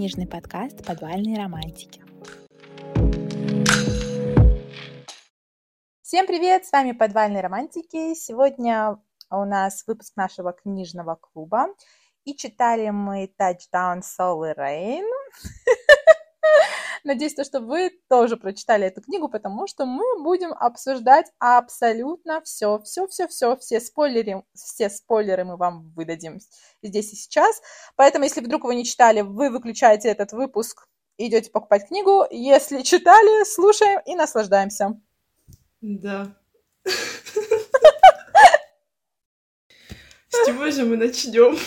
книжный подкаст «Подвальные романтики». Всем привет, с вами «Подвальные романтики». Сегодня у нас выпуск нашего книжного клуба. И читали мы «Touchdown Soul Rain». Надеюсь, то, что вы тоже прочитали эту книгу, потому что мы будем обсуждать абсолютно все, все, все, все, все спойлеры, все спойлеры мы вам выдадим здесь и сейчас. Поэтому, если вдруг вы не читали, вы выключаете этот выпуск идете покупать книгу. Если читали, слушаем и наслаждаемся. Да. С чего же мы начнем?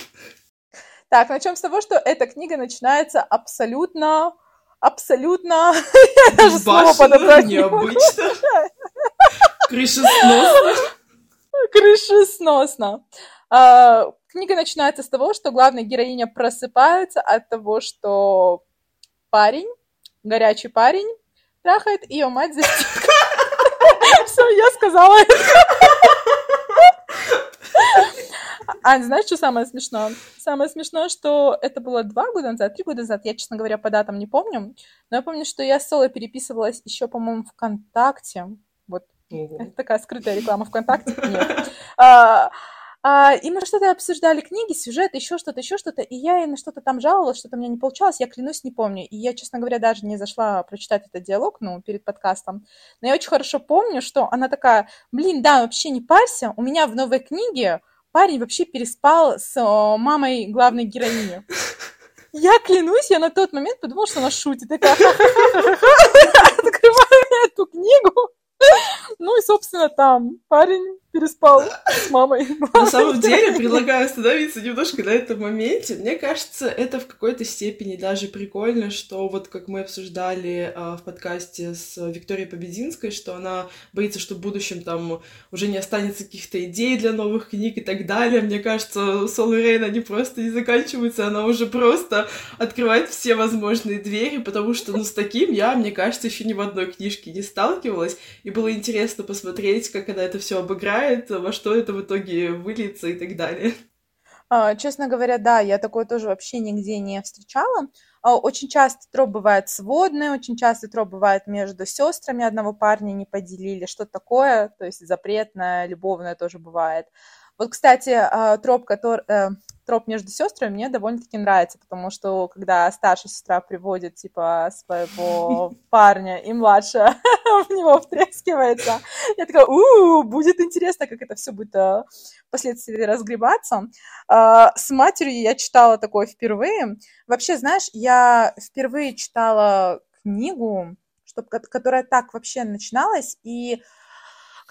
Так, начнем с того, что эта книга начинается абсолютно абсолютно... Даже слово подобрать необычно. Крышесносно. Крышесносно. А, книга начинается с того, что главная героиня просыпается от того, что парень, горячий парень, трахает ее мать за Все, я сказала это. Ань, знаешь, что самое смешное? Самое смешное, что это было два года назад, три года назад, я, честно говоря, по датам не помню, но я помню, что я с Солой переписывалась еще, по-моему, ВКонтакте, вот, это такая скрытая реклама ВКонтакте, нет. А, а, и мы что-то обсуждали книги, сюжет, еще что-то, еще что-то, и я ей на что-то там жаловалась, что-то у меня не получалось, я клянусь, не помню. И я, честно говоря, даже не зашла прочитать этот диалог, ну, перед подкастом. Но я очень хорошо помню, что она такая, блин, да, вообще не парься, у меня в новой книге парень вообще переспал с мамой главной героини. Я клянусь, я на тот момент подумала, что она шутит. Такая, открываю эту книгу. Ну и, собственно, там парень переспал с мамой. На самом деле, предлагаю остановиться немножко на этом моменте. Мне кажется, это в какой-то степени даже прикольно, что вот как мы обсуждали э, в подкасте с Викторией Побединской, что она боится, что в будущем там уже не останется каких-то идей для новых книг и так далее. Мне кажется, Сол и Рейн, они просто не заканчиваются, она уже просто открывает все возможные двери, потому что, ну, с таким я, мне кажется, еще ни в одной книжке не сталкивалась, и было интересно посмотреть, как она это все обыграет, играет, во что это в итоге выльется и так далее. А, честно говоря, да, я такое тоже вообще нигде не встречала. А, очень часто троп бывает сводный, очень часто троп бывает между сестрами одного парня не поделили, что такое, то есть запретное, любовное тоже бывает. Вот, кстати, а, троп, который, э, троп между сестрами мне довольно-таки нравится, потому что когда старшая сестра приводит, типа, своего парня, и младшая в него втрескивается, я такая, у будет интересно, как это все будет э, впоследствии разгребаться. А, с матерью я читала такое впервые. Вообще, знаешь, я впервые читала книгу, которая так вообще начиналась, и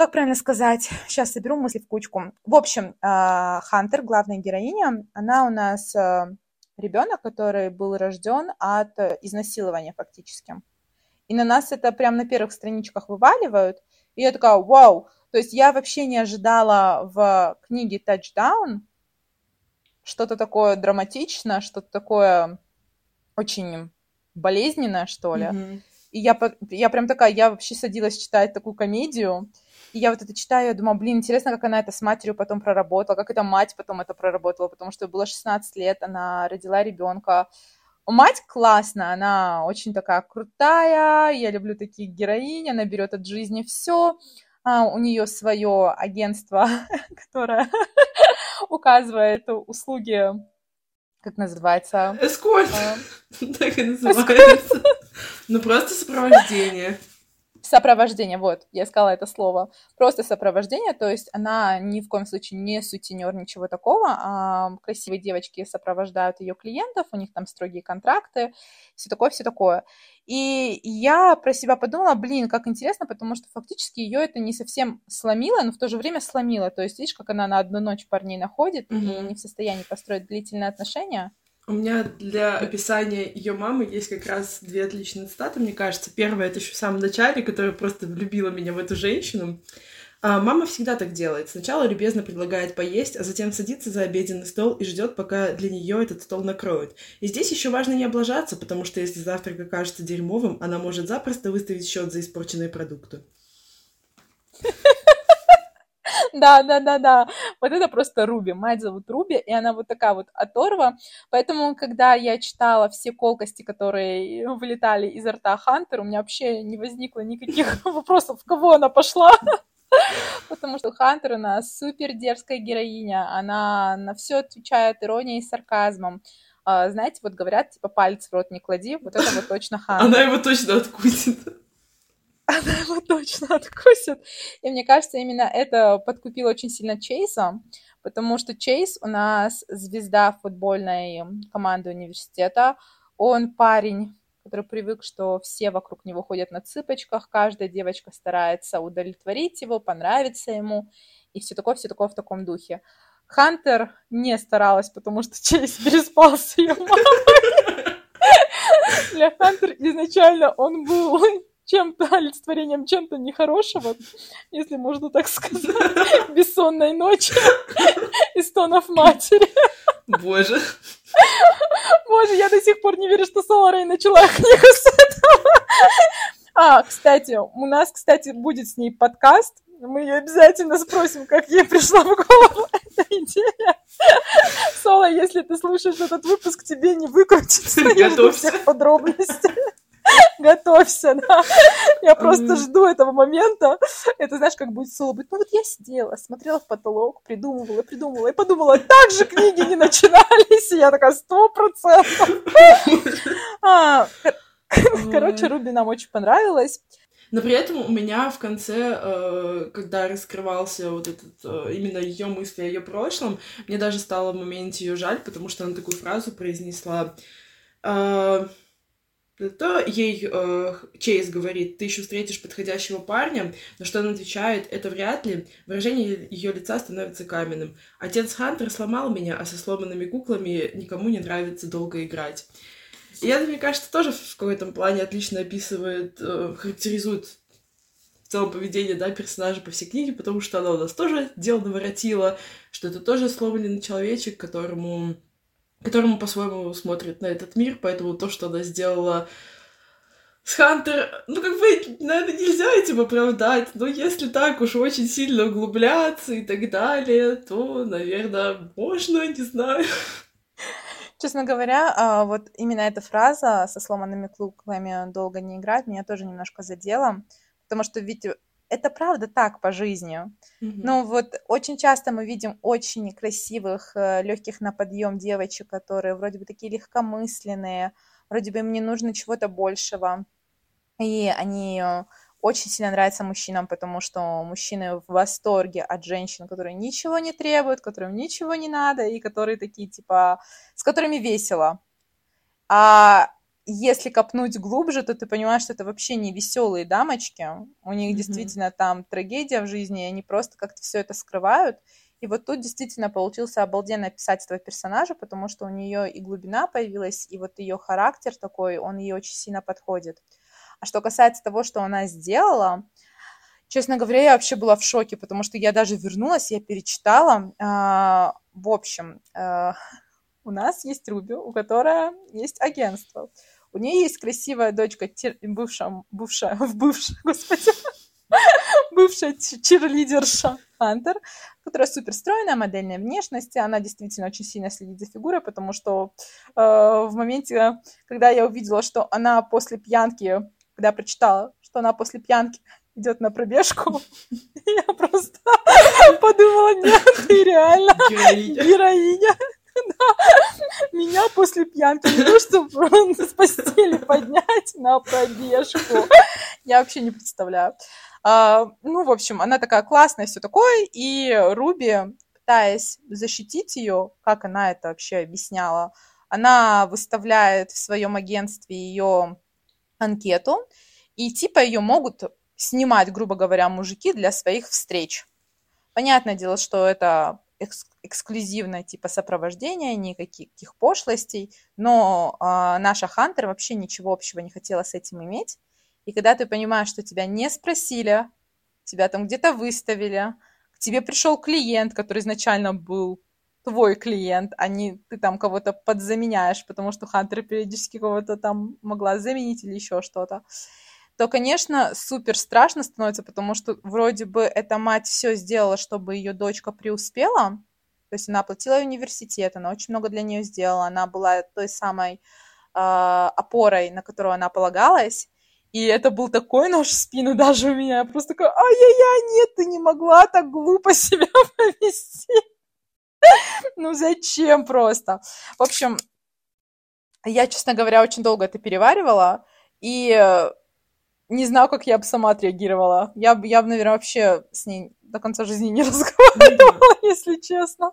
как правильно сказать, сейчас соберу мысли в кучку. В общем, а, Хантер, главная героиня, она у нас а, ребенок, который был рожден от изнасилования фактически. И на нас это прямо на первых страничках вываливают. И я такая, вау! То есть я вообще не ожидала в книге Touchdown что-то такое драматичное, что-то такое очень болезненное, что ли. Mm-hmm. И я, я прям такая, я вообще садилась читать такую комедию, и я вот это читаю, я думаю, блин, интересно, как она это с матерью потом проработала, как эта мать потом это проработала, потому что было 16 лет, она родила ребенка. Мать классная, она очень такая крутая, я люблю таких героинь, она берет от жизни все. А, у нее свое агентство, которое указывает услуги, как называется? Эскорт. А, так и называется. Ну, просто сопровождение. Сопровождение, вот, я сказала это слово. Просто сопровождение, то есть она ни в коем случае не сутенер, ничего такого. А красивые девочки сопровождают ее клиентов, у них там строгие контракты, все такое, все такое. И я про себя подумала, блин, как интересно, потому что фактически ее это не совсем сломило, но в то же время сломило. То есть, видишь, как она на одну ночь парней находит mm-hmm. и не в состоянии построить длительные отношения. У меня для описания ее мамы есть как раз две отличные цитаты, мне кажется. Первая это еще в самом начале, которая просто влюбила меня в эту женщину. А мама всегда так делает. Сначала любезно предлагает поесть, а затем садится за обеденный стол и ждет, пока для нее этот стол накроют. И здесь еще важно не облажаться, потому что если завтрак окажется дерьмовым, она может запросто выставить счет за испорченные продукты. Да, да, да, да. Вот это просто Руби. Мать зовут Руби, и она вот такая вот оторва. Поэтому, когда я читала все колкости, которые вылетали изо рта Хантер, у меня вообще не возникло никаких вопросов, в кого она пошла. Потому что Хантер у нас супер дерзкая героиня. Она на все отвечает иронией и сарказмом. А, знаете, вот говорят, типа, палец в рот не клади, вот это вот точно Хантер. Она его точно откусит она его точно откусит. И мне кажется, именно это подкупило очень сильно Чейса, потому что Чейз у нас звезда футбольной команды университета. Он парень, который привык, что все вокруг него ходят на цыпочках, каждая девочка старается удовлетворить его, понравиться ему, и все такое, все такое в таком духе. Хантер не старалась, потому что Чейз переспал с ее мамой. Для Хантер изначально он был чем-то, олицетворением чем-то нехорошего, если можно так сказать, бессонной ночи и стонов матери. Боже. Боже, я до сих пор не верю, что Соло Рей начала книгу с этого. А, кстати, у нас, кстати, будет с ней подкаст. Мы ее обязательно спросим, как ей пришла в голову эта идея. Соло, если ты слушаешь этот выпуск, тебе не выкрутиться. Готовься. всех подробностей. Готовься, да. Я просто жду этого момента. Это, знаешь, как будет соло быть. Ну вот я сидела, смотрела в потолок, придумывала, придумывала, и подумала, так же книги не начинались. И я такая, сто процентов. А, короче, Руби нам очень понравилось. Но при этом у меня в конце, э, когда раскрывался вот этот э, именно ее мысли о ее прошлом, мне даже стало в моменте ее жаль, потому что она такую фразу произнесла. То ей э, Чейз говорит, ты еще встретишь подходящего парня, на что он отвечает, это вряд ли. Выражение ее лица становится каменным. Отец Хантер сломал меня, а со сломанными куклами никому не нравится долго играть. И это, мне кажется, тоже в каком-то плане отлично описывает, э, характеризует в целом поведение, да, персонажа по всей книге, потому что она у нас тоже дело наворотила, что это тоже сломанный человечек, которому которому по-своему смотрит на этот мир, поэтому то, что она сделала с Хантер, ну, как бы, наверное, нельзя этим оправдать, но если так уж очень сильно углубляться и так далее, то, наверное, можно, не знаю. Честно говоря, а, вот именно эта фраза со сломанными куклами долго не играть меня тоже немножко задела, потому что ведь это правда так по жизни. Mm-hmm. Ну вот очень часто мы видим очень красивых, э, легких на подъем девочек, которые вроде бы такие легкомысленные, вроде бы им не нужно чего-то большего. И они э, очень сильно нравятся мужчинам, потому что мужчины в восторге от женщин, которые ничего не требуют, которым ничего не надо, и которые такие, типа, с которыми весело. А если копнуть глубже, то ты понимаешь, что это вообще не веселые дамочки. У них mm-hmm. действительно там трагедия в жизни, и они просто как-то все это скрывают. И вот тут действительно получился обалденное описать этого персонажа, потому что у нее и глубина появилась, и вот ее характер такой, он ей очень сильно подходит. А что касается того, что она сделала, честно говоря, я вообще была в шоке, потому что я даже вернулась, я перечитала. А, в общем, а, у нас есть Руби, у которой есть агентство. У нее есть красивая дочка, бывшая, бывшая, бывшая, господи, бывшая чирлидерша Хантер, которая супер стройная, модельной внешности. Она действительно очень сильно следит за фигурой, потому что э, в моменте, когда я увидела, что она после пьянки, когда я прочитала, что она после пьянки идет на пробежку, я просто подумала, нет, ты реально героиня. Меня после пьянки не то, чтобы с постели поднять на пробежку. Я вообще не представляю. А, ну, в общем, она такая классная, все такое, и Руби, пытаясь защитить ее, как она это вообще объясняла, она выставляет в своем агентстве ее анкету, и типа ее могут снимать, грубо говоря, мужики для своих встреч. Понятное дело, что это экс- эксклюзивное типа сопровождения, никаких пошлостей, но э, наша Хантер вообще ничего общего не хотела с этим иметь. И когда ты понимаешь, что тебя не спросили, тебя там где-то выставили, к тебе пришел клиент, который изначально был твой клиент, а не ты там кого-то подзаменяешь, потому что Хантер периодически кого-то там могла заменить или еще что-то, то, конечно, супер страшно становится, потому что вроде бы эта мать все сделала, чтобы ее дочка преуспела, то есть она оплатила университет, она очень много для нее сделала, она была той самой э, опорой, на которую она полагалась, и это был такой нож в спину даже у меня. Я просто такая, ай-яй-яй, нет, ты не могла так глупо себя повести. Ну зачем просто? В общем, я, честно говоря, очень долго это переваривала, и не знаю, как я бы сама отреагировала. Я бы, я бы, наверное, вообще с ней до конца жизни не разговаривала, если честно.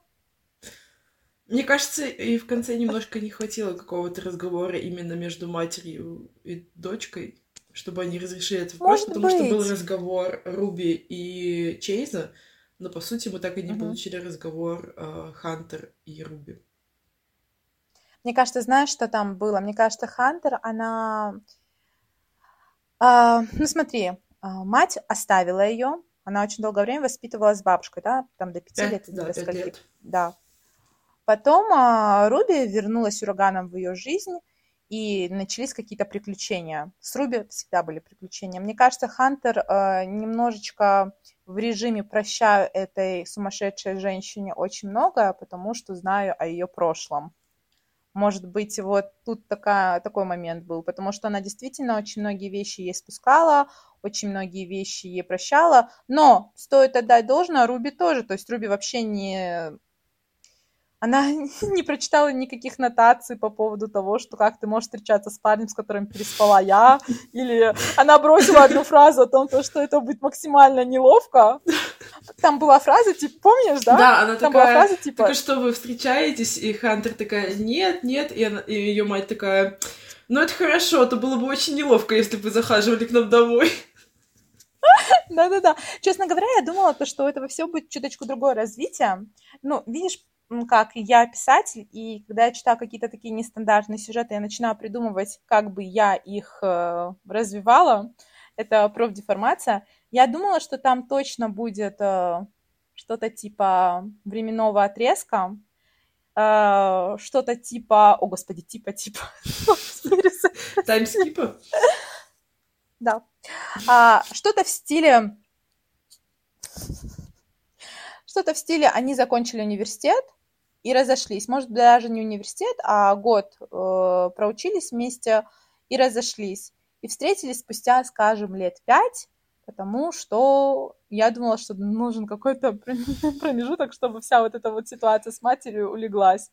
Мне кажется, и в конце немножко не хватило какого-то разговора именно между матерью и дочкой, чтобы они разрешили этот вопрос, потому быть. что был разговор Руби и Чейза, но по сути мы так и не угу. получили разговор э, Хантер и Руби. Мне кажется, знаешь, что там было? Мне кажется, Хантер, она... А, ну, смотри, а, мать оставила ее, она очень долгое время воспитывала с бабушкой, да, там до пяти лет, да, до скольки. Лет. Да. Потом а, Руби вернулась ураганом в ее жизнь, и начались какие-то приключения. С Руби всегда были приключения. Мне кажется, Хантер э, немножечко в режиме прощаю этой сумасшедшей женщине очень многое, потому что знаю о ее прошлом. Может быть, вот тут такая, такой момент был, потому что она действительно очень многие вещи ей спускала, очень многие вещи ей прощала, но стоит отдать должное Руби тоже, то есть Руби вообще не она не прочитала никаких нотаций по поводу того, что как ты можешь встречаться с парнем, с которым переспала я, или она бросила одну фразу о том, что это будет максимально неловко. Там была фраза, типа, помнишь, да? Да, она Там такая, была фраза, типа... только что вы встречаетесь, и Хантер такая, нет, нет, и, она, и ее мать такая, ну это хорошо, то было бы очень неловко, если бы вы захаживали к нам домой. Да-да-да. Честно говоря, я думала, то, что у этого все будет чуточку другое развитие. Ну, видишь, как я писатель, и когда я читаю какие-то такие нестандартные сюжеты, я начинаю придумывать, как бы я их э, развивала. Это профдеформация. Я думала, что там точно будет э, что-то типа временного отрезка, э, что-то типа... О, господи, типа-типа. Таймскипа? Да. А, что-то в стиле... Что-то в стиле они закончили университет, и разошлись. Может, даже не университет, а год э, проучились вместе и разошлись. И встретились спустя, скажем, лет пять, потому что я думала, что нужен какой-то промежуток, чтобы вся вот эта вот ситуация с матерью улеглась.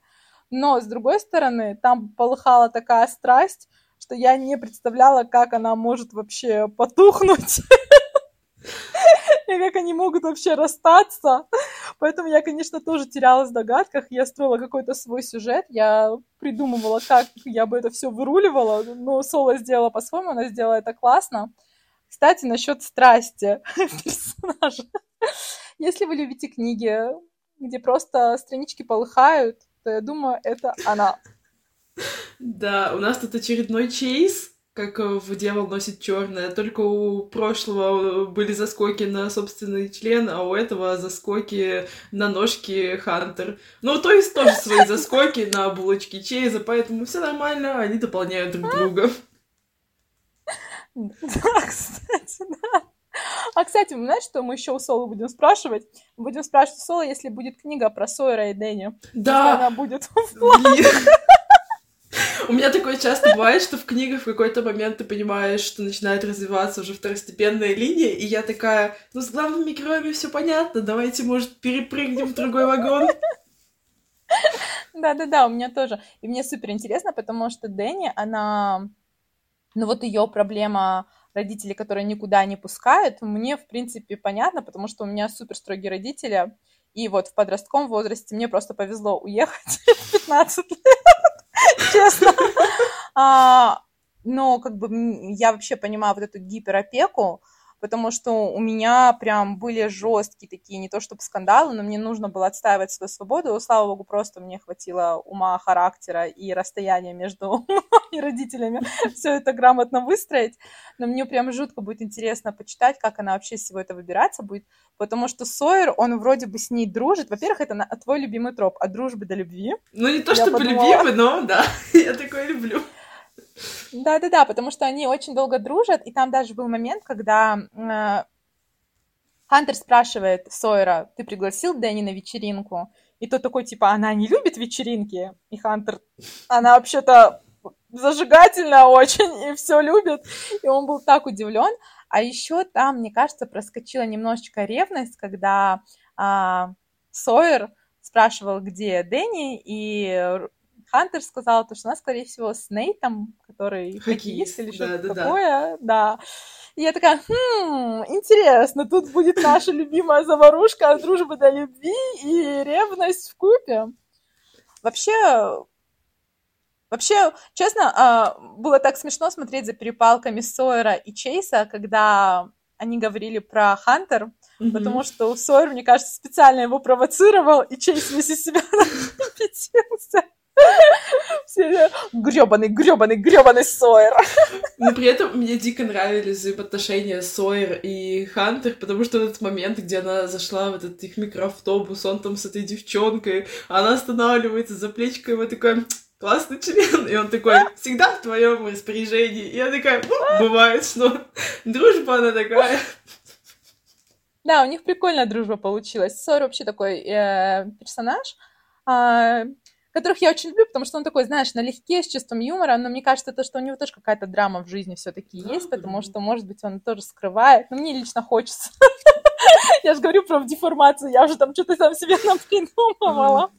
Но, с другой стороны, там полыхала такая страсть, что я не представляла, как она может вообще потухнуть. и как они могут вообще расстаться. Поэтому я, конечно, тоже терялась в догадках. Я строила какой-то свой сюжет, я придумывала, как я бы это все выруливала. Но Соло сделала по-своему, она сделала это классно. Кстати, насчет страсти персонажа. Если вы любите книги, где просто странички полыхают, то я думаю, это она. Да, у нас тут очередной чейз как э, в «Дьявол носит черное». Только у прошлого э, были заскоки на собственный член, а у этого заскоки на ножки Хантер. Ну, то есть тоже свои заскоки на булочки Чейза, поэтому все нормально, они дополняют друг друга. Да, кстати, да. А, кстати, знаешь, что мы еще у Соло будем спрашивать? Будем спрашивать у Соло, если будет книга про Сойера и Дэнни. Да. Если она будет в планах. У меня такое часто бывает, что в книгах в какой-то момент ты понимаешь, что начинает развиваться уже второстепенная линия, и я такая, ну с главными героями все понятно, давайте, может, перепрыгнем в другой вагон. Да-да-да, у меня тоже. И мне супер интересно, потому что Дэнни, она... Ну вот ее проблема родителей, которые никуда не пускают, мне, в принципе, понятно, потому что у меня супер строгие родители, и вот в подростковом возрасте мне просто повезло уехать в 15 лет. честно. А, но как бы я вообще понимаю вот эту гиперопеку, потому что у меня прям были жесткие такие, не то чтобы скандалы, но мне нужно было отстаивать свою свободу. Слава богу, просто мне хватило ума, характера и расстояния между и родителями все это грамотно выстроить. Но мне прям жутко будет интересно почитать, как она вообще всего это выбираться будет, потому что Сойер, он вроде бы с ней дружит. Во-первых, это твой любимый троп от дружбы до любви. Ну, не то чтобы подумала... любимый, но да, я такое люблю. Да-да-да, потому что они очень долго дружат, и там даже был момент, когда э, Хантер спрашивает Сойера, ты пригласил Дэнни на вечеринку? И тот такой, типа, она не любит вечеринки? И Хантер, она вообще-то зажигательная очень, и все любит. И он был так удивлен. А еще там, мне кажется, проскочила немножечко ревность, когда а, Сойер спрашивал, где Дэнни, и Хантер сказал, то, что она, скорее всего, с Нейтом, который хоккеист, или что-то да, такое. Да. да. И я такая, хм, интересно, тут будет наша любимая заварушка от дружбы до любви и ревность в купе. Вообще, Вообще, честно, а, было так смешно смотреть за перепалками Сойера и Чейса, когда они говорили про Хантер, mm-hmm. потому что Сойер, мне кажется, специально его провоцировал, и Чейз весь из себя пятился. Гребаный, гребаный, гребаный Сойер. Но при этом мне дико нравились взаимоотношения Сойер и Хантер, потому что этот момент, где она зашла в этот их микроавтобус, он там с этой девчонкой, она останавливается за плечко, и его такой классный член. И он такой, всегда в твоем распоряжении. И я такая, ну, бывает, что дружба она такая. Да, у них прикольная дружба получилась. Сойер вообще такой э, персонаж, э, которых я очень люблю, потому что он такой, знаешь, налегке, с чувством юмора, но мне кажется, то, что у него тоже какая-то драма в жизни все-таки да, есть, потому что, может быть, он тоже скрывает. Но мне лично хочется. Я же говорю про деформацию, я уже там что-то сам себе напридумывала.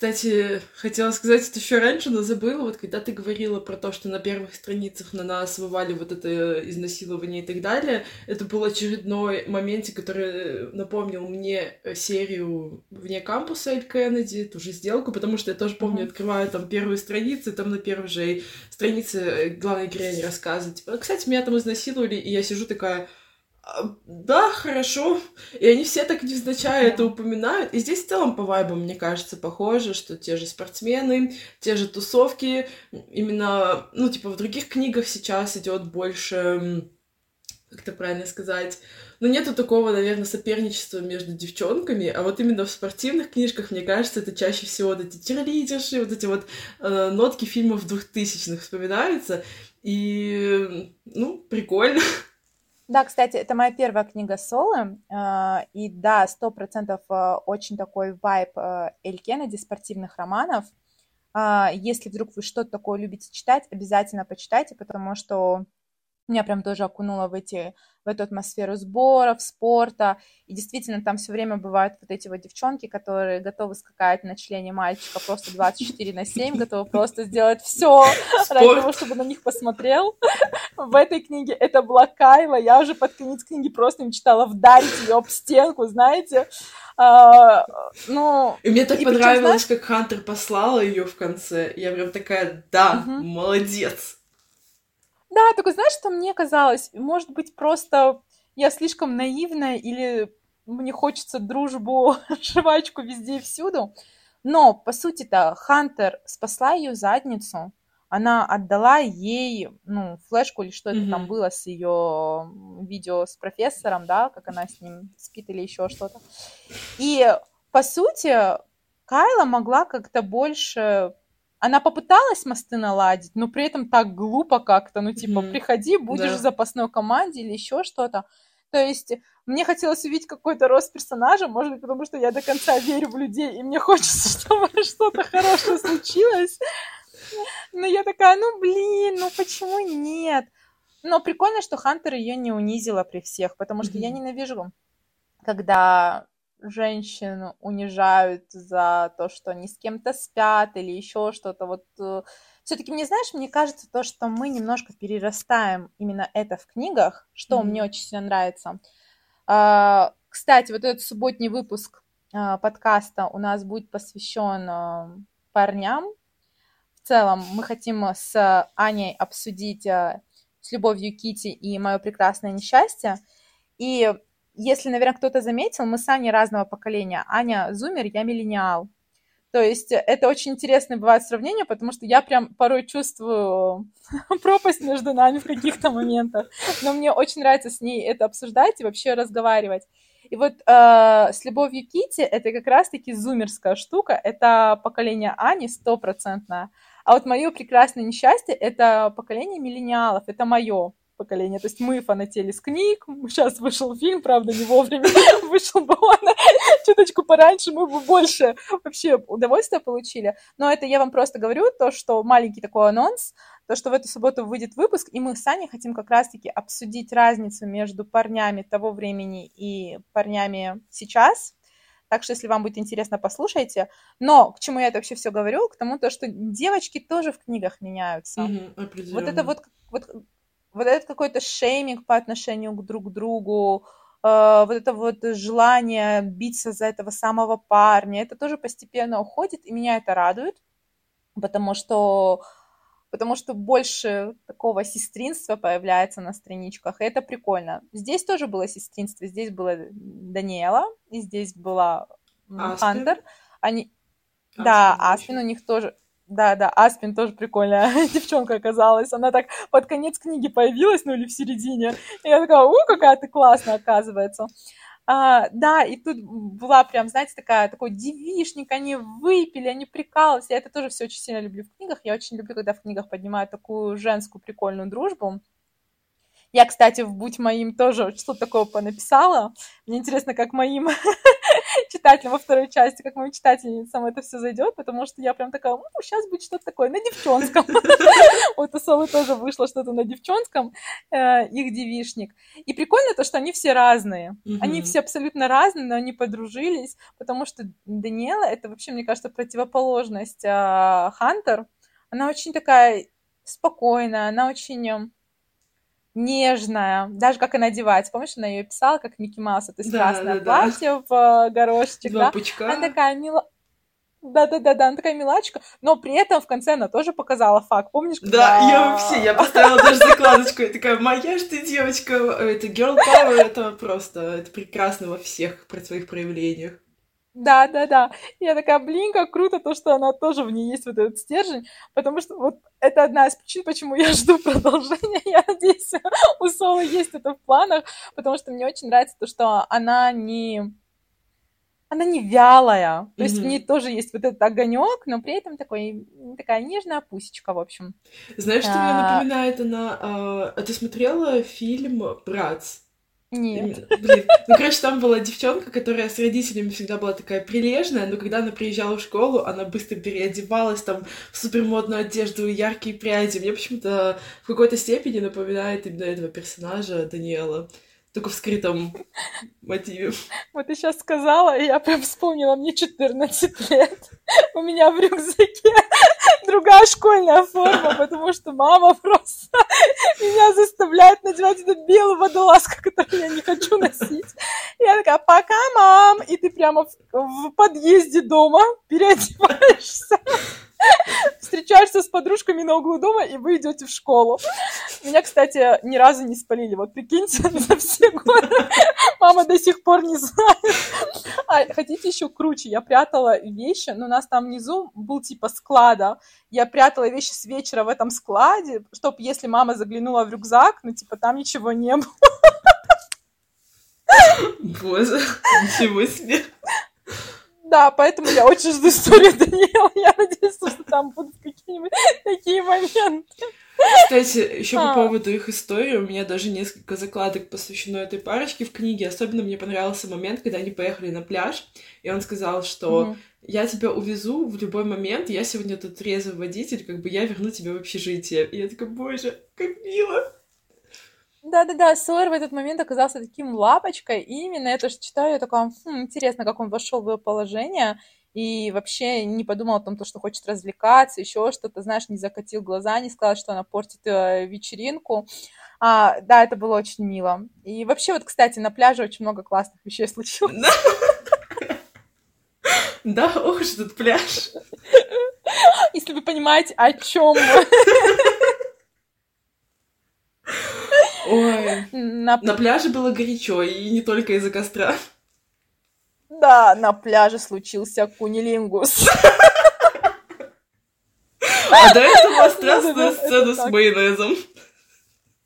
Кстати, хотела сказать это еще раньше, но забыла, вот когда ты говорила про то, что на первых страницах на нас вывали вот это изнасилование и так далее, это был очередной момент, который напомнил мне серию вне кампуса Эль Кеннеди, ту же сделку, потому что я тоже помню, открываю там первые страницы, там на первой же странице главной героиня рассказывает, типа, кстати, меня там изнасиловали, и я сижу такая, да, хорошо. И они все так невзначай это упоминают. И здесь в целом по вайбам, мне кажется, похоже, что те же спортсмены, те же тусовки, именно, ну, типа, в других книгах сейчас идет больше, как это правильно сказать, ну, нету такого, наверное, соперничества между девчонками, а вот именно в спортивных книжках, мне кажется, это чаще всего вот эти черлидерши, вот эти вот э, нотки фильмов двухтысячных вспоминаются, и, ну, прикольно. Да, кстати, это моя первая книга соло, а, и да, сто процентов а, очень такой вайб а, Эль Кеннеди спортивных романов. Если вдруг вы что-то такое любите читать, обязательно почитайте, потому что меня прям тоже окунуло в эти в эту атмосферу сборов, спорта. И действительно, там все время бывают вот эти вот девчонки, которые готовы скакать на члене мальчика просто 24 на 7, готовы просто сделать все ради того, чтобы на них посмотрел. В этой книге это была Кайла. Я уже под конец книги просто мечтала вдарить ее об стенку, знаете. А, ну, и мне так и понравилось, причем, как Хантер послала ее в конце. Я прям такая, да, угу. молодец. Да, только знаешь, что мне казалось? Может быть, просто я слишком наивная или мне хочется дружбу, жвачку везде и всюду. Но, по сути-то, Хантер спасла ее задницу. Она отдала ей, ну, флешку или что mm-hmm. это там было с ее видео с профессором, да, как она с ним спит или еще что-то. И, по сути, Кайла могла как-то больше она попыталась мосты наладить, но при этом так глупо как-то, ну, типа, mm-hmm. приходи, будешь да. в запасной команде или еще что-то. То есть мне хотелось увидеть какой-то рост персонажа, может быть, потому что я до конца верю в людей, и мне хочется, чтобы что-то хорошее случилось. Но я такая, ну, блин, ну почему нет? Но прикольно, что Хантер ее не унизила при всех, потому что я ненавижу, когда женщин унижают за то, что они с кем-то спят или еще что-то. Вот э, все-таки мне, знаешь, мне кажется то, что мы немножко перерастаем именно это в книгах, что mm-hmm. мне очень сильно нравится. А, кстати, вот этот субботний выпуск а, подкаста у нас будет посвящен а, парням. В целом мы хотим с Аней обсудить с любовью Кити и мое прекрасное несчастье. И если, наверное, кто-то заметил, мы с Аней разного поколения. Аня зумер, я миллениал. То есть это очень интересное бывает сравнение, потому что я прям порой чувствую пропасть между нами в каких-то моментах. Но мне очень нравится с ней это обсуждать и вообще разговаривать. И вот э, с любовью Кити это как раз-таки зумерская штука. Это поколение Ани стопроцентное. А вот мое прекрасное несчастье — это поколение миллениалов, это мое поколение. То есть мы фанатели с книг, сейчас вышел фильм, правда, не вовремя, вышел бы он чуточку пораньше, мы бы больше вообще удовольствия получили. Но это я вам просто говорю, то, что маленький такой анонс, то, что в эту субботу выйдет выпуск, и мы с Аней хотим как раз-таки обсудить разницу между парнями того времени и парнями сейчас, так что, если вам будет интересно, послушайте. Но к чему я это вообще все говорю? К тому, то, что девочки тоже в книгах меняются. Mm-hmm, вот это вот, вот, вот этот какой-то шейминг по отношению к друг другу, э, вот это вот желание биться за этого самого парня, это тоже постепенно уходит, и меня это радует, потому что потому что больше такого сестринства появляется на страничках, и это прикольно. Здесь тоже было сестринство, здесь была Даниэла, и здесь была Хантер. Они... Аспин да, Аспин у них тоже... Да, да, Аспин тоже прикольная девчонка оказалась. Она так под конец книги появилась, ну или в середине. И я такая, у, какая ты классная, оказывается. А, да, и тут была прям, знаете, такая, такой девишник, они выпили, они прикалывались. Я это тоже все очень сильно люблю в книгах. Я очень люблю, когда в книгах поднимают такую женскую прикольную дружбу. Я, кстати, в «Будь моим» тоже что-то такого понаписала. Мне интересно, как моим читателям во второй части, как моим читательницам это все зайдет, потому что я прям такая, ну, сейчас будет что-то такое на девчонском. Вот у Солы тоже вышло что-то на девчонском, э, их девишник. И прикольно то, что они все разные. Они все абсолютно разные, но они подружились, потому что Даниэла — это вообще, мне кажется, противоположность а, Хантер. Она очень такая спокойная, она очень нежная, даже как она одевается. Помнишь, она ее писала, как Микки Маус, то есть да, красное да, платье да. в горошечек, Два да? Она такая мила... Да-да-да, она такая милачка, но при этом в конце она тоже показала факт, помнишь? Когда... Да, я вообще, я поставила даже закладочку, я такая, моя ж ты девочка, это girl power, это просто, это прекрасно во всех своих проявлениях. Да, да, да. Я такая, блин, как круто то, что она тоже в ней есть вот этот стержень, потому что вот это одна из причин, почему я жду продолжения. Я надеюсь, у Солы есть это в планах, потому что мне очень нравится то, что она не она не вялая, то mm-hmm. есть в ней тоже есть вот этот огонек, но при этом такой такая нежная пусечка, в общем. Знаешь, что а... мне напоминает она? А, а ты смотрела фильм "Братс"? Нет. Блин. Ну, короче, там была девчонка, которая с родителями всегда была такая прилежная, но когда она приезжала в школу, она быстро переодевалась там в супермодную одежду и яркие пряди. Мне почему-то в какой-то степени напоминает именно этого персонажа Даниэла только в скрытом мотиве. Вот ты сейчас сказала, и я прям вспомнила, мне 14 лет. У меня в рюкзаке другая школьная форма, потому что мама просто меня заставляет надевать эту белую водолазку, которую я не хочу носить. Я такая, пока, мам! И ты прямо в, в подъезде дома переодеваешься встречаешься с подружками на углу дома, и вы идете в школу. Меня, кстати, ни разу не спалили. Вот прикиньте, за все годы мама до сих пор не знает. А хотите еще круче? Я прятала вещи, но у нас там внизу был типа склада. Я прятала вещи с вечера в этом складе, чтобы если мама заглянула в рюкзак, ну типа там ничего не было. Боже, ничего себе. Да, поэтому я очень жду историю Даниэла. Я надеюсь, что там будут какие-нибудь такие моменты. Кстати, еще а. по поводу их истории, у меня даже несколько закладок посвящено этой парочке в книге. Особенно мне понравился момент, когда они поехали на пляж, и он сказал, что mm я тебя увезу в любой момент, я сегодня тут трезвый водитель, как бы я верну тебя в общежитие. И я такая, боже, как мило. Да-да-да, Сойер в этот момент оказался таким лапочкой, и именно это же читаю, я такая, хм, интересно, как он вошел в его положение, и вообще не подумал о том, то, что хочет развлекаться, еще что-то, знаешь, не закатил глаза, не сказал, что она портит э, вечеринку. А, да, это было очень мило. И вообще, вот, кстати, на пляже очень много классных вещей случилось. Да, уж этот пляж. Если вы понимаете, о чем Ой. На... на пляже было горячо, и не только из-за костра. Да, на пляже случился кунилингус. А до этого страстная сцена с майонезом.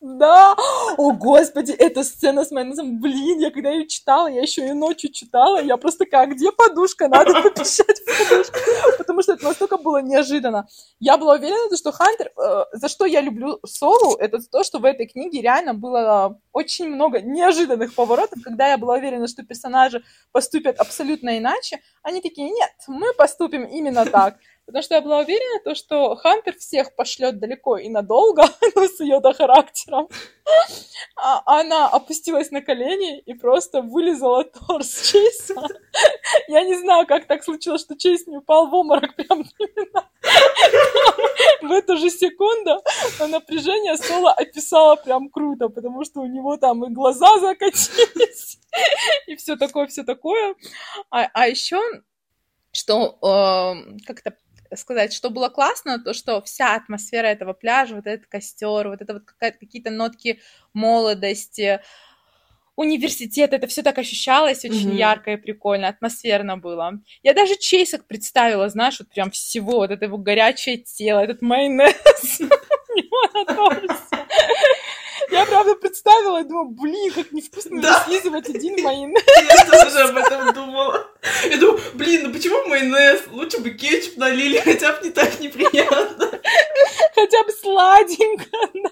Да, о господи, эта сцена с майонезом, блин, я когда ее читала, я еще и ночью читала, я просто как, где подушка, надо попищать в подушку, потому что это настолько было неожиданно. Я была уверена, что Хантер, э, за что я люблю Солу, это то, что в этой книге реально было очень много неожиданных поворотов, когда я была уверена, что персонажи поступят абсолютно иначе, они такие, нет, мы поступим именно так. Потому что я была уверена, то, что Хантер всех пошлет далеко и надолго, ну, с ее характером. А она опустилась на колени и просто вылезала торс Чейса. Я не знаю, как так случилось, что Чейз не упал в обморок прям в эту же секунду. Но напряжение Соло описала прям круто, потому что у него там и глаза закатились, и все такое, все такое. А, а еще что э, как-то сказать, что было классно, то что вся атмосфера этого пляжа, вот этот костер, вот это вот какие-то нотки молодости, университет, это все так ощущалось очень mm-hmm. ярко и прикольно, атмосферно было. Я даже Чейсок представила, знаешь, вот прям всего, вот это его горячее тело, этот майонез Я правда представила и думала, блин, как невкусно да. слизывать один майонез. Я тоже об этом думала. Я думаю, блин, ну почему майонез? Лучше бы кетчуп налили, хотя бы не так неприятно. Хотя бы сладенько, да.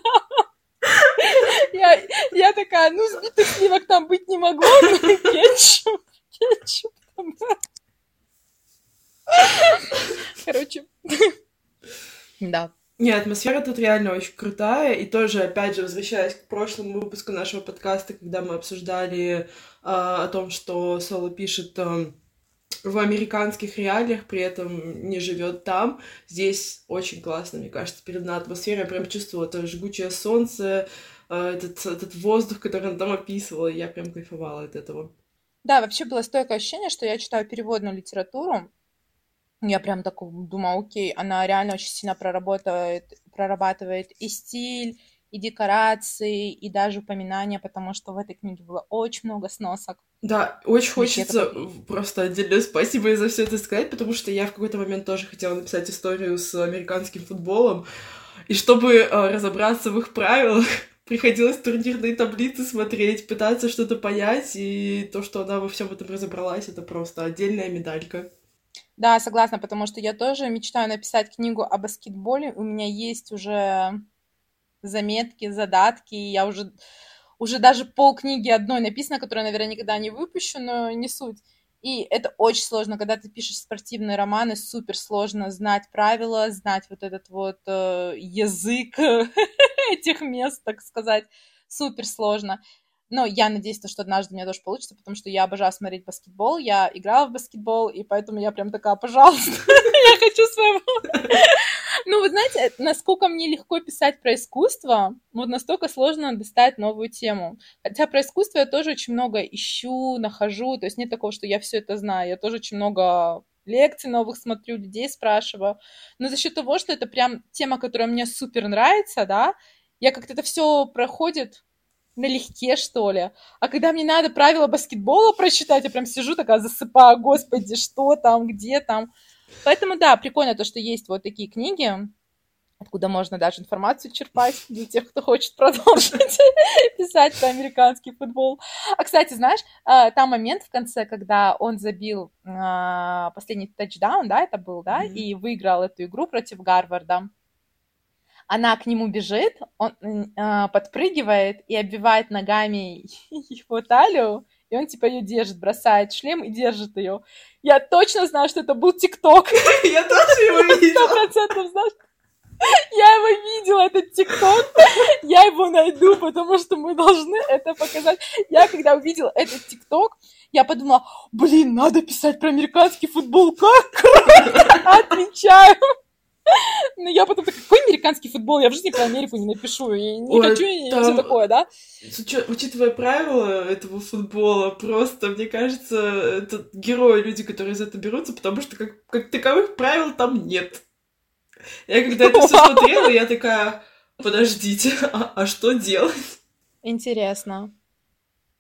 Я, я такая, ну, сбитых сливок там быть не могло, но кетчуп, кетчуп там. Короче, да. Не, атмосфера тут реально очень крутая, и тоже, опять же, возвращаясь к прошлому выпуску нашего подкаста, когда мы обсуждали э, о том, что Соло пишет э, в американских реалиях, при этом не живет там. Здесь очень классно, мне кажется, передана атмосфера. Я прям чувствовала это жгучее солнце, э, этот, этот воздух, который он там описывал, и я прям кайфовала от этого. Да, вообще было стойкое ощущение, что я читаю переводную литературу, я прям так думаю, окей, она реально очень сильно проработает, прорабатывает и стиль, и декорации, и даже упоминания, потому что в этой книге было очень много сносок. Да, очень хочется это... просто отдельное спасибо за все это сказать, потому что я в какой-то момент тоже хотела написать историю с американским футболом, и чтобы э, разобраться в их правилах, приходилось турнирные таблицы смотреть, пытаться что-то понять, и то, что она во всем этом разобралась, это просто отдельная медалька. Да, согласна, потому что я тоже мечтаю написать книгу о баскетболе. У меня есть уже заметки, задатки, я уже, уже даже пол книги одной написано, которую, наверное, никогда не выпущу, но не суть. И это очень сложно, когда ты пишешь спортивные романы, супер сложно знать правила, знать вот этот вот э, язык этих мест, так сказать, супер сложно. Но я надеюсь, что однажды у меня тоже получится, потому что я обожаю смотреть баскетбол, я играла в баскетбол, и поэтому я прям такая, пожалуйста, я хочу своего. Ну, вы знаете, насколько мне легко писать про искусство, вот настолько сложно достать новую тему. Хотя про искусство я тоже очень много ищу, нахожу, то есть нет такого, что я все это знаю. Я тоже очень много лекций новых смотрю, людей спрашиваю. Но за счет того, что это прям тема, которая мне супер нравится, да, я как-то это все проходит налегке, что ли. А когда мне надо правила баскетбола прочитать, я прям сижу такая, засыпаю, господи, что там, где там. Поэтому, да, прикольно то, что есть вот такие книги, откуда можно даже информацию черпать для тех, кто хочет продолжить писать про американский футбол. А, кстати, знаешь, а, там момент в конце, когда он забил а, последний тачдаун, да, это был, да, mm-hmm. и выиграл эту игру против Гарварда она к нему бежит, он э, подпрыгивает и оббивает ногами его талию, и он типа ее держит, бросает шлем и держит ее. Я точно знаю, что это был ТикТок. Я тоже его видела. Сто процентов знаешь. Я его видела, этот ТикТок. Я его найду, потому что мы должны это показать. Я когда увидела этот ТикТок, я подумала, блин, надо писать про американский футбол. Как! Отвечаю. Ну, я потом такая, какой американский футбол? Я в жизни про Америку не напишу. И не Ой, хочу, и там... все такое, да? Учитывая правила этого футбола, просто, мне кажется, это герои, люди, которые за это берутся, потому что как, как таковых правил там нет. Я когда это все смотрела, я такая, подождите, а, а что делать? Интересно.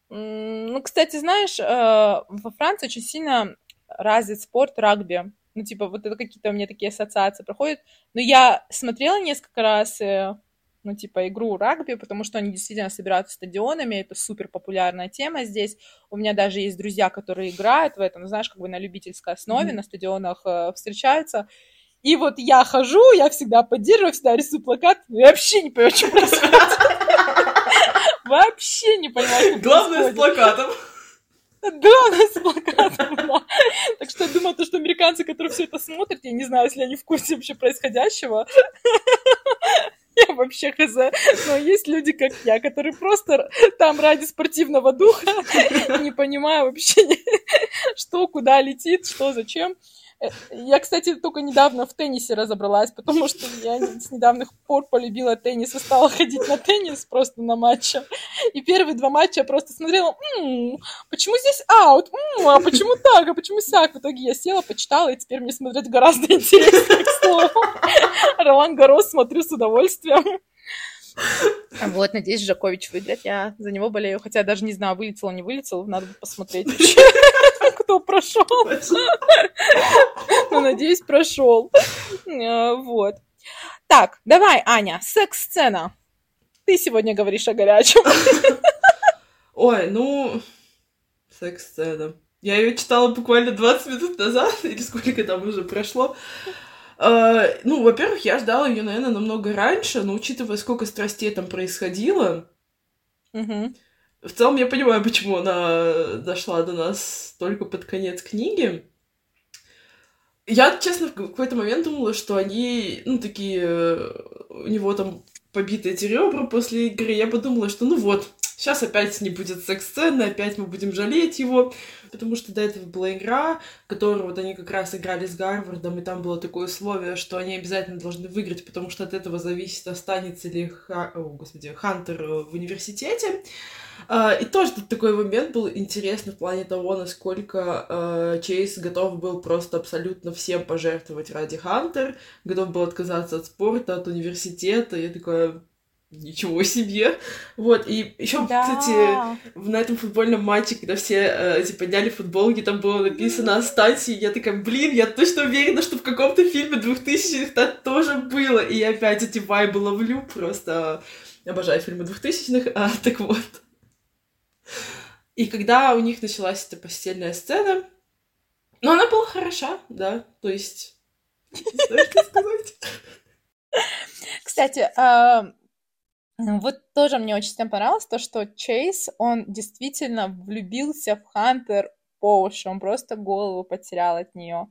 Ну, кстати, знаешь, э, во Франции очень сильно развит спорт рагби. Ну, типа, вот это какие-то у меня такие ассоциации проходят. Но я смотрела несколько раз, и ну, типа, игру рагби, потому что они действительно собираются стадионами, это супер популярная тема здесь. У меня даже есть друзья, которые играют в этом, знаешь, как бы на любительской основе, mm-hmm. на стадионах э, встречаются. И вот я хожу, я всегда поддерживаю, всегда рисую плакат, я вообще не понимаю, что происходит. Вообще не понимаю, что Главное с плакатом. Главное с плакатом, да. Так что я думаю, то, что американцы, которые все это смотрят, я не знаю, если они в курсе вообще происходящего, я вообще хз. Но есть люди, как я, которые просто там ради спортивного духа, не понимая вообще, что куда летит, что зачем. Я, кстати, только недавно в теннисе разобралась, потому что я с недавних пор полюбила теннис и стала ходить на теннис просто на матчи. И первые два матча я просто смотрела, м-м, почему здесь аут, м-м, а почему так, а почему сяк. В итоге я села, почитала, и теперь мне смотреть гораздо интереснее, к слову. Ролан Гарос смотрю с удовольствием. Вот, надеюсь, Жакович выиграет. Я за него болею, хотя даже не знаю, вылетел он, не вылетел. Надо посмотреть вообще, кто прошел. Ну, надеюсь, прошел. А, вот. Так, давай, Аня, секс-сцена. Ты сегодня говоришь о горячем. Ой, ну, секс-сцена. Я ее читала буквально 20 минут назад, или сколько там уже прошло. Uh, ну, во-первых, я ждала ее, наверное, намного раньше, но учитывая, сколько страстей там происходило, uh-huh. В целом я понимаю, почему она дошла до нас только под конец книги. Я, честно, в какой-то момент думала, что они, ну, такие, у него там побиты эти ребра после игры. Я подумала, что ну вот, сейчас опять не будет секс-сцены, опять мы будем жалеть его потому что до этого была игра, которую вот они как раз играли с Гарвардом, и там было такое условие, что они обязательно должны выиграть, потому что от этого зависит, останется ли Ха... О, господи, Хантер в университете. Uh, и тоже тут такой момент был интересный в плане того, насколько uh, Чейз готов был просто абсолютно всем пожертвовать ради Хантер, готов был отказаться от спорта, от университета. Я такая, Ничего себе! Вот, и еще, да. кстати, на этом футбольном матче, когда все э, эти подняли футболки, там было написано «Останься», я такая, блин, я точно уверена, что в каком-то фильме 2000-х так тоже было, и я опять эти вайбы ловлю, просто обожаю фильмы 2000-х, а, так вот. И когда у них началась эта постельная сцена, ну, она была хороша, да, то есть... Кстати, а, вот тоже мне очень сильно понравилось то, что Чейз, он действительно влюбился в Хантер по уши, он просто голову потерял от нее.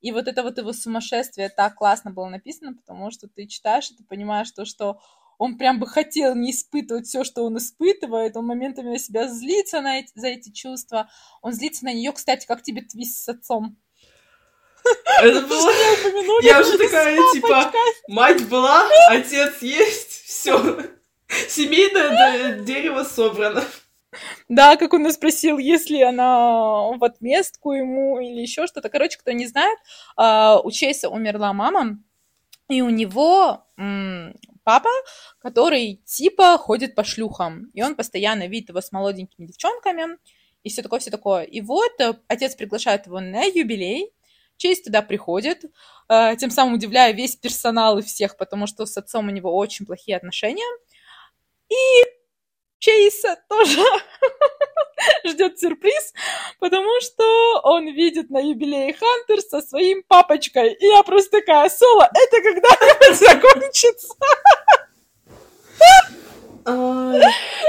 И вот это вот его сумасшествие так классно было написано, потому что ты читаешь и ты понимаешь то, что он прям бы хотел не испытывать все, что он испытывает, он моментами на себя злится на эти, за эти чувства, он злится на нее, кстати, как тебе твист с отцом. Это было... Я уже такая, типа, мать была, отец есть, все. Семейное дерево собрано. Да, как он нас спросил, если она в отместку ему или еще что-то. Короче, кто не знает, а, у Чейса умерла мама, и у него папа, который типа ходит по шлюхам, и он постоянно видит его с молоденькими девчонками, и все такое, все такое. И вот э, отец приглашает его на юбилей, Чейз туда приходит, э, тем самым удивляя весь персонал и всех, потому что с отцом у него очень плохие отношения. И Чейса тоже ждет сюрприз, потому что он видит на юбилее Хантер со своим папочкой. И я просто такая, Соло, это когда-нибудь закончится?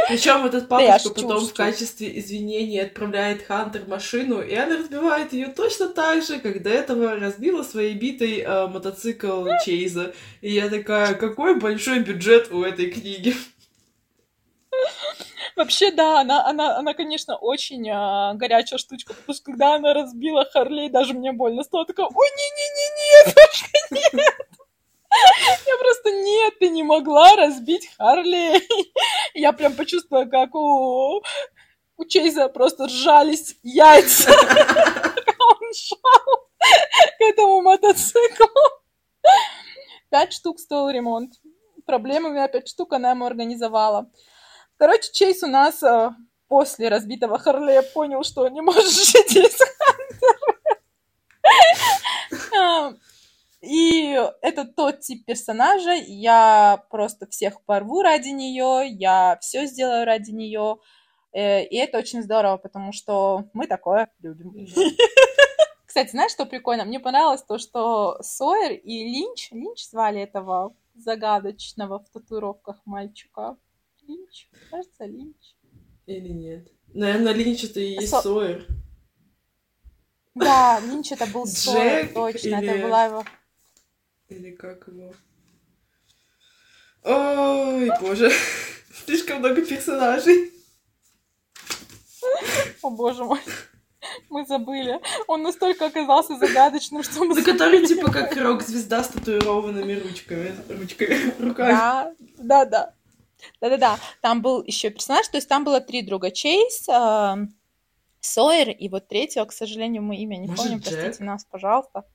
Причем этот папочка потом в качестве извинений отправляет Хантер машину, и она разбивает ее точно так же, как до этого разбила своей битой э, мотоцикл Чейза. И я такая, какой большой бюджет у этой книги. Вообще, да, она, она, она конечно, очень а, горячая штучка, потому что когда она разбила Харлей, даже мне больно стало. Такая, ой, не-не-не-не, нет, я просто нет, ты не могла разбить Харлей. Я прям почувствовала, как у, у Чейза просто ржались яйца. Он шел к этому мотоциклу. Пять штук стоил ремонт. Проблемами пять штук она ему организовала. Короче, Чейз у нас э, после разбитого Харлея понял, что он не может жить без Хантера. И это тот тип персонажа, я просто всех порву ради нее, я все сделаю ради нее. Э, и это очень здорово, потому что мы такое любим. Кстати, знаешь, что прикольно? Мне понравилось то, что Сойер и Линч, Линч звали этого загадочного в татуировках мальчика. Линч? Кажется, Линч. Или нет? Наверное, Линч это и есть Со... Сойер. Да, Линч это был Сойер, точно, или... это была его... Или как его? Ой, боже, слишком много персонажей. О, боже мой. Мы забыли. Он настолько оказался загадочным, что мы За который типа как рок-звезда с татуированными ручками. Ручками, руками. Да, да, да. Да-да-да. Там был еще персонаж, то есть там было три друга. Чейз, э, Сойер и вот третьего, к сожалению, мы имя не Может, помним. Джек? Простите нас, пожалуйста.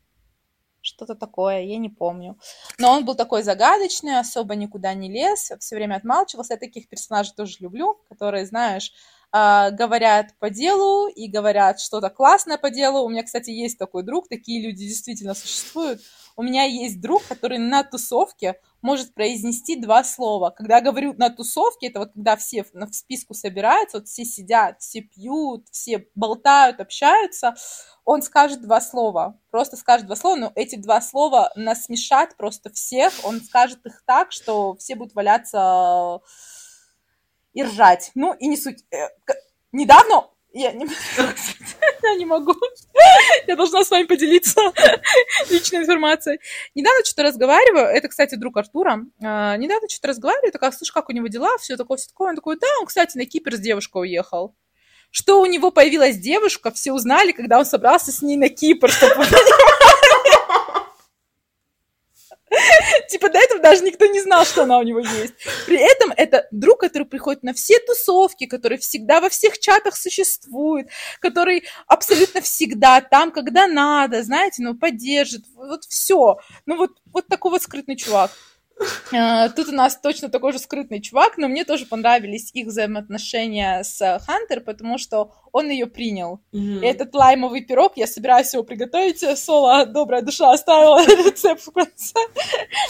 Что-то такое, я не помню. Но он был такой загадочный, особо никуда не лез, все время отмалчивался. Я таких персонажей тоже люблю, которые, знаешь, а, говорят по делу и говорят что-то классное по делу. У меня, кстати, есть такой друг, такие люди действительно существуют. У меня есть друг, который на тусовке может произнести два слова. Когда я говорю на тусовке, это вот когда все в списку собираются, вот все сидят, все пьют, все болтают, общаются, он скажет два слова, просто скажет два слова, но эти два слова насмешат просто всех, он скажет их так, что все будут валяться и ржать. Ну, и не суть. Э, недавно я не, я не могу. Я должна с вами поделиться личной информацией. Недавно что-то разговариваю. Это, кстати, друг Артура. А, недавно что-то разговариваю. Такая, слушай, как у него дела? Все такое, все такое. Он такой, да, он, кстати, на Кипр с девушкой уехал. Что у него появилась девушка, все узнали, когда он собрался с ней на Кипр, чтобы Типа до этого даже никто не знал, что она у него есть. При этом это друг, который приходит на все тусовки, который всегда во всех чатах существует, который абсолютно всегда там, когда надо, знаете, ну, поддержит, вот все. Ну, вот, вот такой вот скрытный чувак. Э, тут у нас точно такой же скрытный чувак, но мне тоже понравились их взаимоотношения с Хантер, потому что он ее принял. Mm-hmm. Этот лаймовый пирог, я собираюсь его приготовить. Соло, добрая душа, оставила рецепт в конце.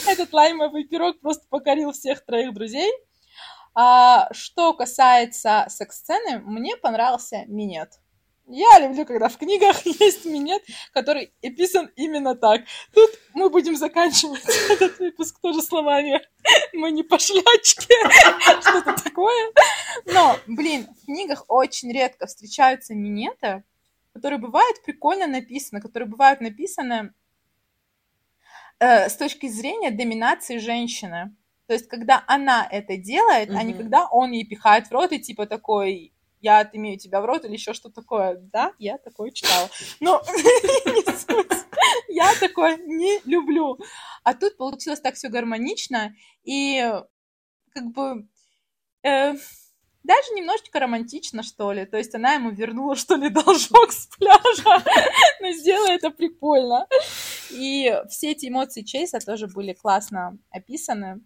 Этот лаймовый пирог просто покорил всех троих друзей. А, что касается секс-сцены, мне понравился минет. Я люблю, когда в книгах есть минет, который описан именно так. Тут мы будем заканчивать этот выпуск тоже словами «мы не пошлячки», что-то такое. Но, блин, в книгах очень редко встречаются минеты, которые бывают прикольно написаны, которые бывают написаны э, с точки зрения доминации женщины. То есть, когда она это делает, mm-hmm. а не когда он ей пихает в рот и типа такой я отымею тебя в рот или еще что-то такое. Да, я такое читала. Но я такое не люблю. А тут получилось так все гармонично, и как бы э, даже немножечко романтично, что ли. То есть она ему вернула, что ли, должок с пляжа. Но сделала это прикольно. И все эти эмоции Чейса тоже были классно описаны.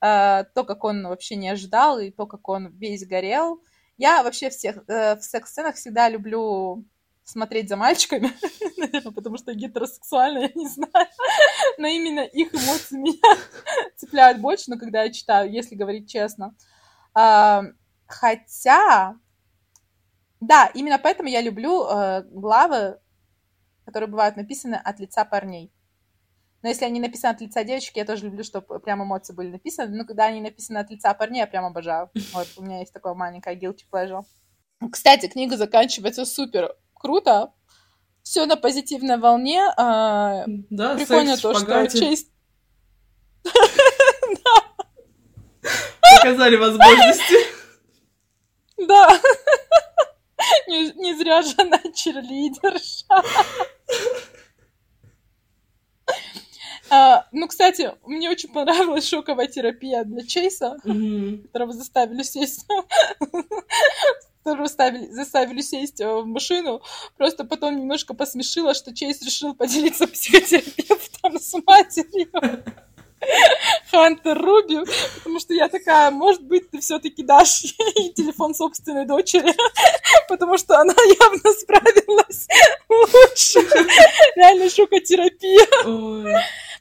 Э, то, как он вообще не ожидал, и то, как он весь горел. Я вообще всех э, в секс-сценах всегда люблю смотреть за мальчиками, наверное, потому что гетеросексуально, я не знаю, но именно их эмоции меня цепляют больше, но когда я читаю, если говорить честно. А, хотя, да, именно поэтому я люблю э, главы, которые бывают написаны от лица парней. Но если они написаны от лица девочек, я тоже люблю, чтобы прям эмоции были написаны. Но когда они написаны от лица парней, я прям обожаю. Вот, у меня есть такое маленькое guilty pleasure. Кстати, книга заканчивается супер круто. Все на позитивной волне. А, да, Прикольно то, что честь... Показали возможности. Да. Не, не зря же она черлидерша. А, ну, кстати, мне очень понравилась шоковая терапия для Чейса, mm-hmm. которого заставили сесть которого заставили, заставили сесть э, в машину. Просто потом немножко посмешила, что Чейз решил поделиться психотерапевтом с матерью. Хантер Руби, потому что я такая, может быть, ты все-таки дашь ей телефон собственной дочери, потому что она явно справилась лучше. Реально шокотерапия.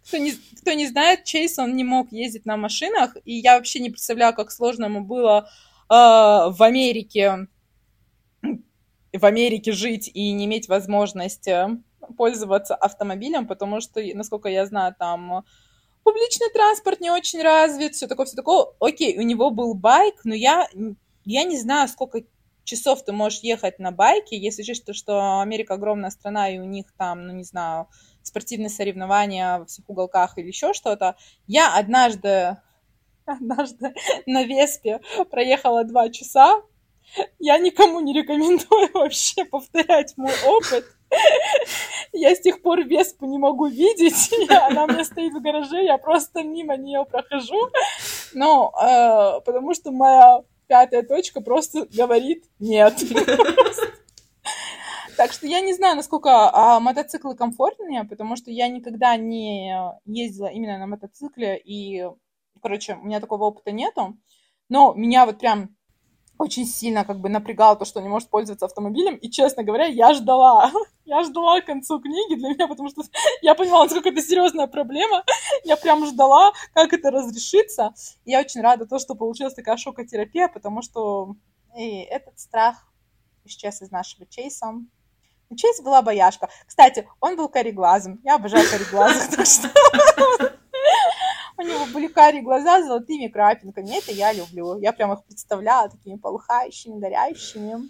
Кто не, кто не знает, Чейз, он не мог ездить на машинах, и я вообще не представляю, как сложно ему было э, в Америке в Америке жить и не иметь возможности пользоваться автомобилем, потому что, насколько я знаю, там публичный транспорт не очень развит, все такое, все такое. Окей, у него был байк, но я, я не знаю, сколько часов ты можешь ехать на байке, если учесть, что Америка огромная страна, и у них там, ну, не знаю, спортивные соревнования во всех уголках или еще что-то. Я однажды, однажды на Веспе проехала два часа. Я никому не рекомендую вообще повторять мой опыт. Я с тех пор Веспу не могу видеть. Она у меня стоит в гараже, я просто мимо нее прохожу. Ну, э, потому что моя пятая точка просто говорит нет. Так что я не знаю, насколько а, мотоциклы комфортнее, потому что я никогда не ездила именно на мотоцикле, и, короче, у меня такого опыта нету. Но меня вот прям очень сильно как бы напрягало то, что не может пользоваться автомобилем, и, честно говоря, я ждала, я ждала к концу книги для меня, потому что я понимала, насколько это серьезная проблема, я прям ждала, как это разрешится, и я очень рада то, что получилась такая шокотерапия, потому что и этот страх исчез из нашего Чейса, Чейз была бояшка. Кстати, он был кореглазым. Я обожаю кореглазых, так что... У него были карие глаза с золотыми крапинками. Это я люблю. Я прям их представляла такими полыхающими, горящими.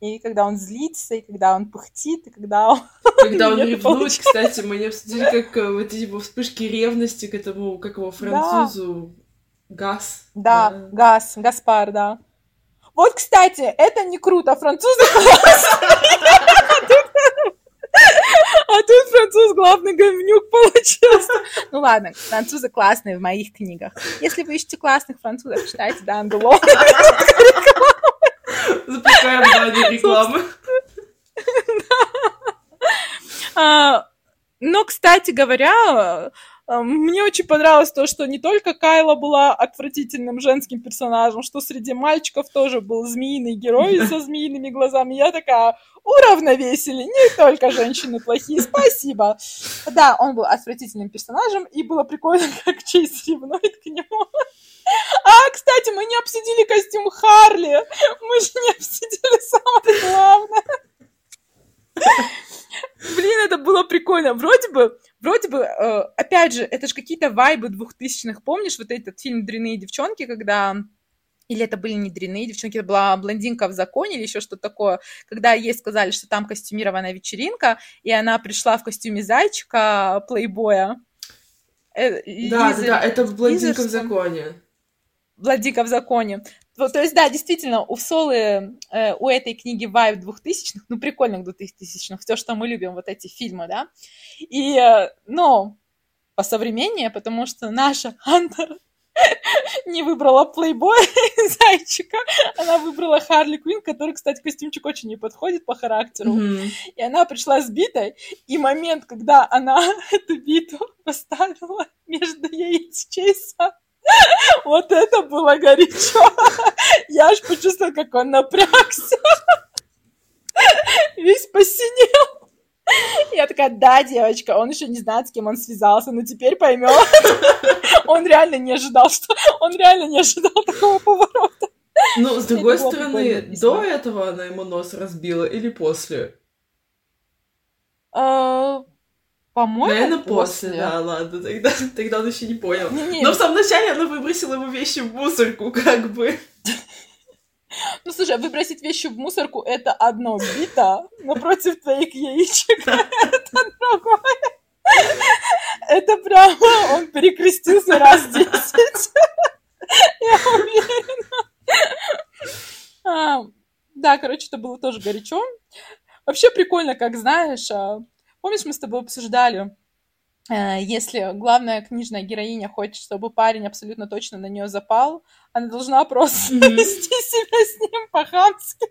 И когда он злится, и когда он пыхтит, и когда он... Когда он ревнует, кстати, мы не обсудили, как э, вот эти вспышки ревности к этому, как его, французу. Газ. Да, да, Газ, Гаспар, да. Вот, кстати, это не круто, французы А тут француз главный говнюк получился. Ну ладно, французы классные в моих книгах. Если вы ищете классных французов, читайте Дан Делон. Запускаем баннер рекламы. Но, кстати говоря, мне очень понравилось то, что не только Кайла была отвратительным женским персонажем, что среди мальчиков тоже был змеиный герой со змеиными глазами. Я такая, уравновесили, не только женщины плохие, спасибо. Да, он был отвратительным персонажем, и было прикольно, как Чейз ревнует к нему. А, кстати, мы не обсудили костюм Харли. Мы же не обсудили самое главное. Блин, это было прикольно. Вроде бы, вроде бы, э, опять же, это же какие-то вайбы двухтысячных. Помнишь вот этот фильм «Дряные девчонки», когда или это были не дряные девчонки, это была блондинка в законе или еще что-то такое, когда ей сказали, что там костюмированная вечеринка, и она пришла в костюме зайчика плейбоя. Э, да, Лиза, да, это блондинка Лиза, в законе. Блондинка в законе. То есть, да, действительно, у Солы, э, у этой книги вайб двухтысячных, ну, прикольных двухтысячных, все, что мы любим, вот эти фильмы, да. И, э, ну, по современнее, потому что наша Хантер не выбрала плейбоя зайчика, она выбрала Харли Квин, который, кстати, костюмчик очень не подходит по характеру. Mm-hmm. И она пришла с битой, и момент, когда она эту биту поставила между яиц Чейса, вот это было горячо. Я аж почувствовала, как он напрягся. Весь посинел. Я такая, да, девочка, он еще не знает, с кем он связался, но теперь поймет. Он реально не ожидал, что... Он реально не ожидал такого поворота. Ну, с другой стороны, до этого она ему нос разбила или после? А, по-моему, Наверное, после. после, да, ладно, тогда, тогда он еще не понял. Не, не, Но в самом начале она выбросила его вещи в мусорку, как бы. Ну, слушай, выбросить вещи в мусорку — это одно бита напротив твоих яичек. Это другое. Это прямо он перекрестился раз десять. Я уверена. А, да, короче, это было тоже горячо. Вообще прикольно, как знаешь, а, помнишь, мы с тобой обсуждали, э, если главная книжная героиня хочет, чтобы парень абсолютно точно на нее запал, она должна просто mm-hmm. вести себя с ним по-хамски.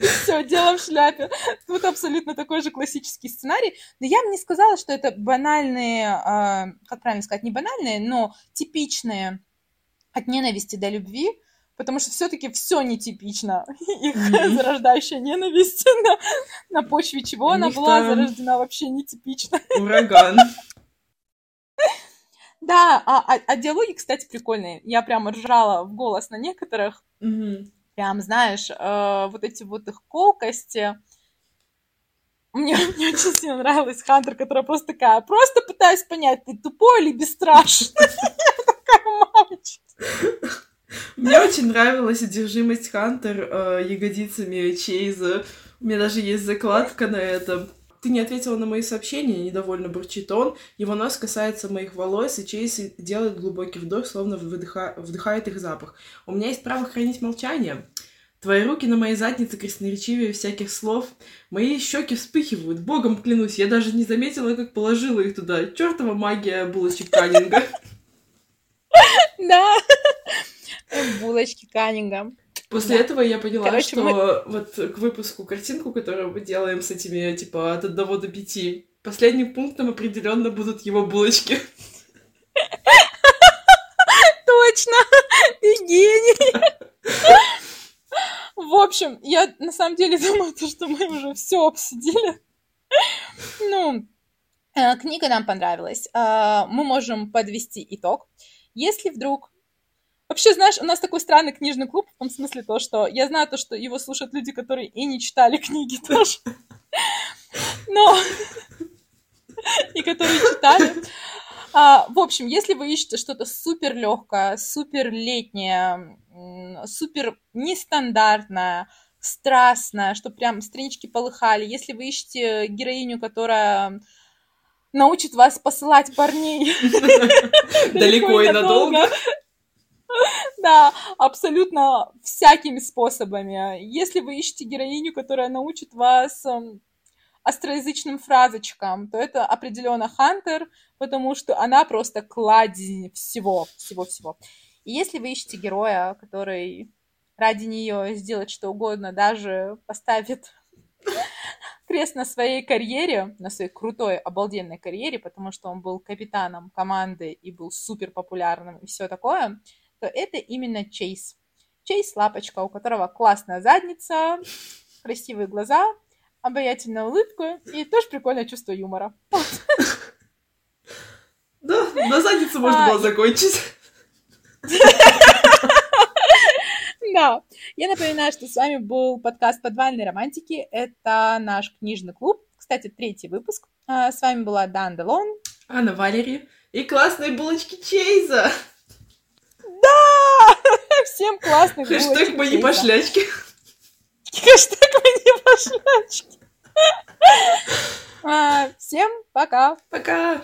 Все, дело в шляпе. Тут абсолютно такой же классический сценарий. Но я бы не сказала, что это банальные, э, как правильно сказать, не банальные, но типичные от ненависти до любви, потому что все-таки все нетипично. Их mm-hmm. зарождающая ненависть на, на почве чего она была зарождена вообще нетипично. Ураган. Да, а, а, а диалоги, кстати, прикольные. Я прямо ржала в голос на некоторых. Мгм. Прям, знаешь, э, вот эти вот их колкости. Мне, мне очень сильно нравилась Хантер, которая просто такая, просто пытаюсь понять, ты тупой или бесстрашный? Я такая, мамочка. Мне очень нравилась одержимость Хантер э, ягодицами Чейза. У меня даже есть закладка на этом. Ты не ответила на мои сообщения, недовольно бурчит он. Его нос касается моих волос, и Чейз делает глубокий вдох, словно выдыха... вдыхает их запах. У меня есть право хранить молчание. Твои руки на моей заднице красноречивее всяких слов. Мои щеки вспыхивают. Богом клянусь, я даже не заметила, как положила их туда. Чертова магия булочек Каннинга. Да. Булочки Каннингом. После Да. этого я поняла, Короче, что мы- вот к выпуску картинку, которую мы делаем с этими, типа, от одного до пяти, последним пунктом определенно будут его булочки. Точно, ты гений. В общем, я на самом деле думаю, то, что мы уже все обсудили. Ну, э, книга нам понравилась. Э, Мы можем подвести итог. Если вдруг... Вообще, знаешь, у нас такой странный книжный клуб, в том смысле то, что я знаю то, что его слушают люди, которые и не читали книги тоже. Но... И которые читали. А, в общем, если вы ищете что-то супер легкое, супер летнее, супер нестандартное, страстное, что прям странички полыхали, если вы ищете героиню, которая научит вас посылать парней Далеко и надолго. Да, абсолютно всякими способами. Если вы ищете героиню, которая научит вас эм, остроязычным фразочкам, то это определенно Хантер, потому что она просто кладезь всего, всего-всего. И если вы ищете героя, который ради нее сделает что угодно, даже поставит крест на своей карьере, на своей крутой, обалденной карьере, потому что он был капитаном команды и был супер популярным и все такое, то это именно Чейз. Чейз лапочка, у которого классная задница, красивые глаза, обаятельная улыбка и тоже прикольное чувство юмора. Да, на задницу можно А, было закончить. Да. Я напоминаю, что с вами был подкаст «Подвальной романтики». Это наш книжный клуб. Кстати, третий выпуск. А, С вами была Дан Делон. Анна Валери. И классные булочки Чейза. Да! Всем классных Хэштег булочек мои пошлячки. Хэштег мои пошлячки. А, Всем пока! Пока.